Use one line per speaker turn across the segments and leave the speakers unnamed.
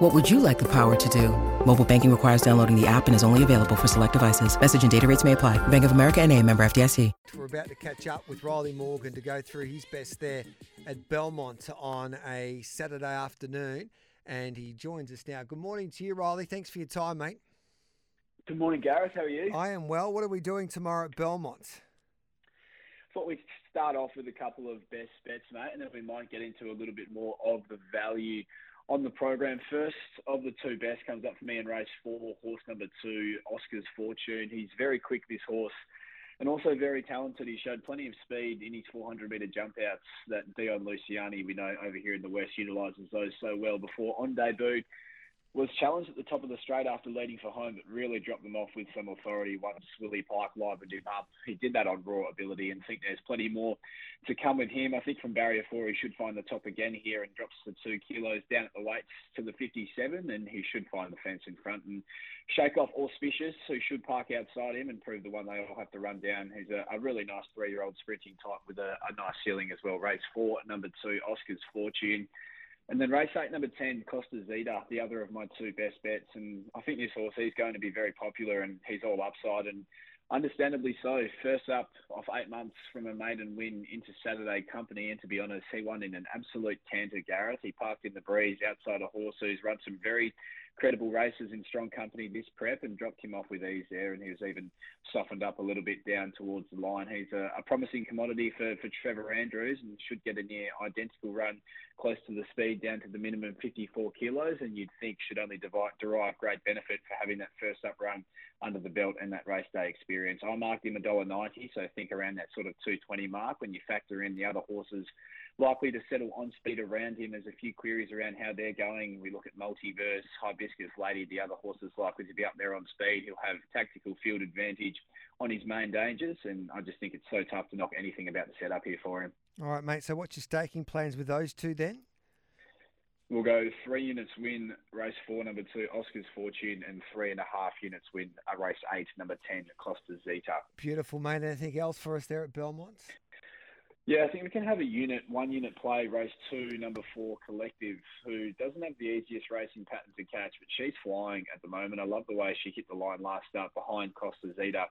What would you like the power to do? Mobile banking requires downloading the app and is only available for select devices. Message and data rates may apply. Bank of America and a member FDIC.
We're about to catch up with Rylie Morgan to go through his best there at Belmont on a Saturday afternoon. And he joins us now. Good morning to you, Rylie. Thanks for your time, mate.
Good morning, Gareth. How are you?
I am well. What are we doing tomorrow at Belmont?
Thought we'd start off with a couple of best bets, mate, and then we might get into a little bit more of the value on the program. First of the two best comes up for me in race four, horse number two, Oscar's Fortune. He's very quick, this horse, and also very talented. He showed plenty of speed in his 400 metre jump outs that Dion Luciani, we know over here in the West, utilises those so well before on debut was challenged at the top of the straight after leading for home, but really dropped them off with some authority once Willie Pike livened him up. He did that on raw ability and think there's plenty more to come with him. I think from barrier four, he should find the top again here and drops the two kilos down at the weights to the 57, and he should find the fence in front and shake off Auspicious, who should park outside him and prove the one they all have to run down. He's a, a really nice three year old sprinting type with a, a nice ceiling as well. Race four, number two, Oscar's Fortune. And then race eight, number 10, Costa Zeta, the other of my two best bets. And I think this horse, he's going to be very popular and he's all upside and understandably so. First up off eight months from a maiden win into Saturday company. And to be honest, he won in an absolute canter, Gareth. He parked in the breeze outside a horse who's run some very credible races in strong company this prep and dropped him off with ease there. And he was even softened up a little bit down towards the line. He's a, a promising commodity for, for Trevor Andrews and should get a near identical run close to the speed down to the minimum 54 kilos. And you'd think should only derive, derive great benefit for having that first up run under the belt and that race day experience. I marked him $1.90, so think around that sort of 220 mark when you factor in the other horses likely to settle on speed around him. There's a few queries around how they're going. We look at Multiverse, Hibiscus Lady, the other horses likely to be up there on speed. He'll have tactical field advantage on his main dangers, and I just think it's so tough to knock anything about the setup here for him.
All right, mate. So what's your staking plans with those two then?
We'll go three units win race four, number two, Oscar's Fortune, and three and a half units win a race eight, number 10, Costa Zeta.
Beautiful, mate. Anything else for us there at Belmont?
Yeah, I think we can have a unit, one unit play, race two, number four, Collective, who doesn't have the easiest racing pattern to catch, but she's flying at the moment. I love the way she hit the line last start behind Costa Zeta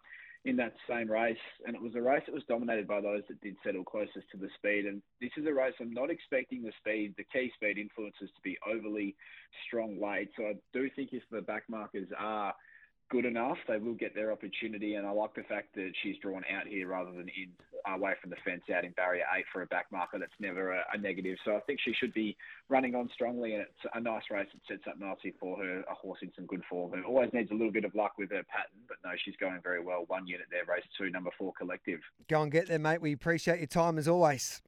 in that same race. And it was a race that was dominated by those that did settle closest to the speed. And this is a race I'm not expecting the speed, the key speed influences to be overly strong late. So I do think if the back markers are good enough, they will get their opportunity. And I like the fact that she's drawn out here rather than in away from the fence out in barrier eight for a back marker. That's never a, a negative. So I think she should be running on strongly, and it's a nice race. It sets up nicely for her. A horse in some good form. It always needs a little bit of luck with her pattern, no, she's going very well. One unit there, race two, number four, collective.
Go and get there, mate. We appreciate your time as always.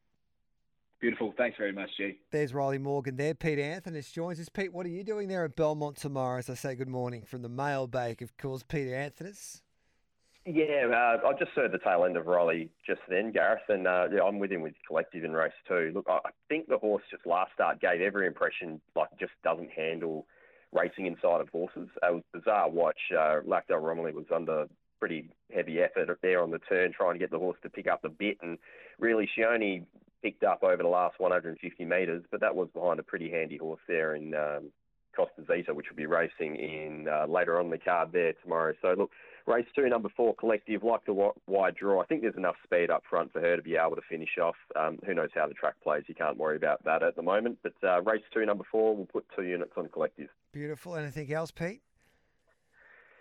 Beautiful. Thanks very much, G.
There's Rylie Morgan there. Pete Anthonisz joins us. Pete, what are you doing there at Belmont tomorrow? As I say good morning from the mailbag, of course, Peter Anthonisz.
Yeah, uh, I just heard the tail end of Riley just then, Gareth, and uh, yeah, I'm with him with Collective in race two. Look, I think the horse just last start gave every impression like just doesn't handle racing inside of horses. It was bizarre watch. Uh, Laqdar Ramoly was under pretty heavy effort there on the turn, trying to get the horse to pick up the bit, and really she only picked up over the last 150 metres, but that was behind a pretty handy horse there in um, Costa Zeta, which will be racing in uh, later on the card there tomorrow. So look, race two, number four, collective, like the wide draw. I think there's enough speed up front for her to be able to finish off. Um, who knows how the track plays? You can't worry about that at the moment. But uh, race two, number four, we'll put two units on collective.
Beautiful. Anything else, Pete?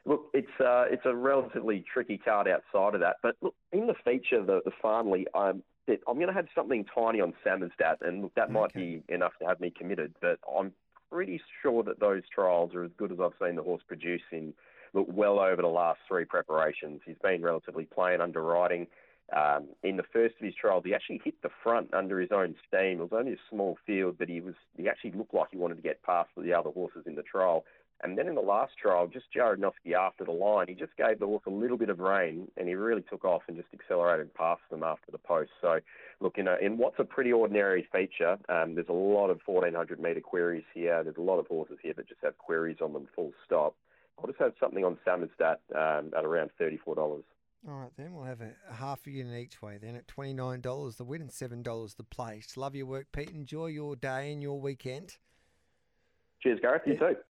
Look, it's uh, it's a relatively tricky card outside of that, but look in the feature, the the Farnley, um, I'm going to have something tiny on Samizdat, and look, that okay. might be enough to have me committed. But I'm pretty sure that those trials are as good as I've seen the horse produce in look well over the last three preparations. He's been relatively plain underwriting. Um, in the first of his trials, he actually hit the front under his own steam. It was only a small field, but he was he actually looked like he wanted to get past the other horses in the trial. And then in the last trial, just Jared after the line, he just gave the horse a little bit of rein and he really took off and just accelerated past them after the post. So, look, in, a, in what's a pretty ordinary feature, um, there's a lot of 1400 metre queries here. There's a lot of horses here that just have queries on them full stop. I'll just have something on Samizdat um, at around $34.
All right, then we'll have a, half a unit each way. Then at twenty nine dollars the win and seven dollars the place. Love your work, Pete. Enjoy your day and your weekend.
Cheers, Gareth. You too.